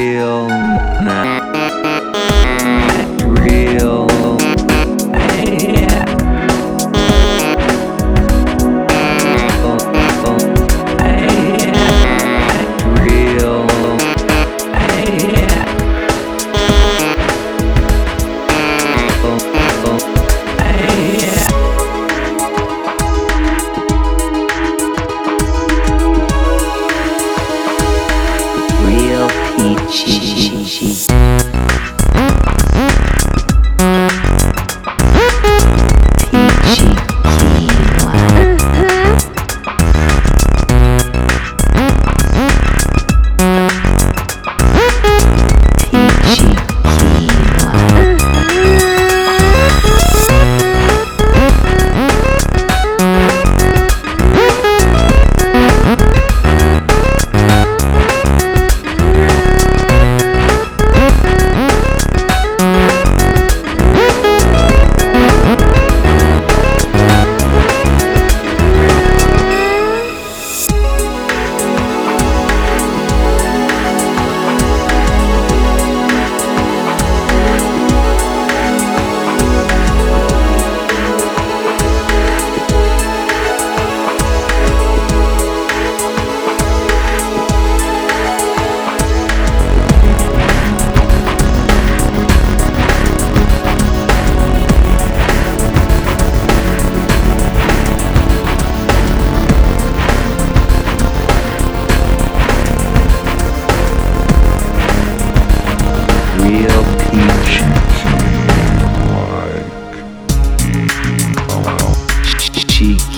That's Shh, shh. Cheeky.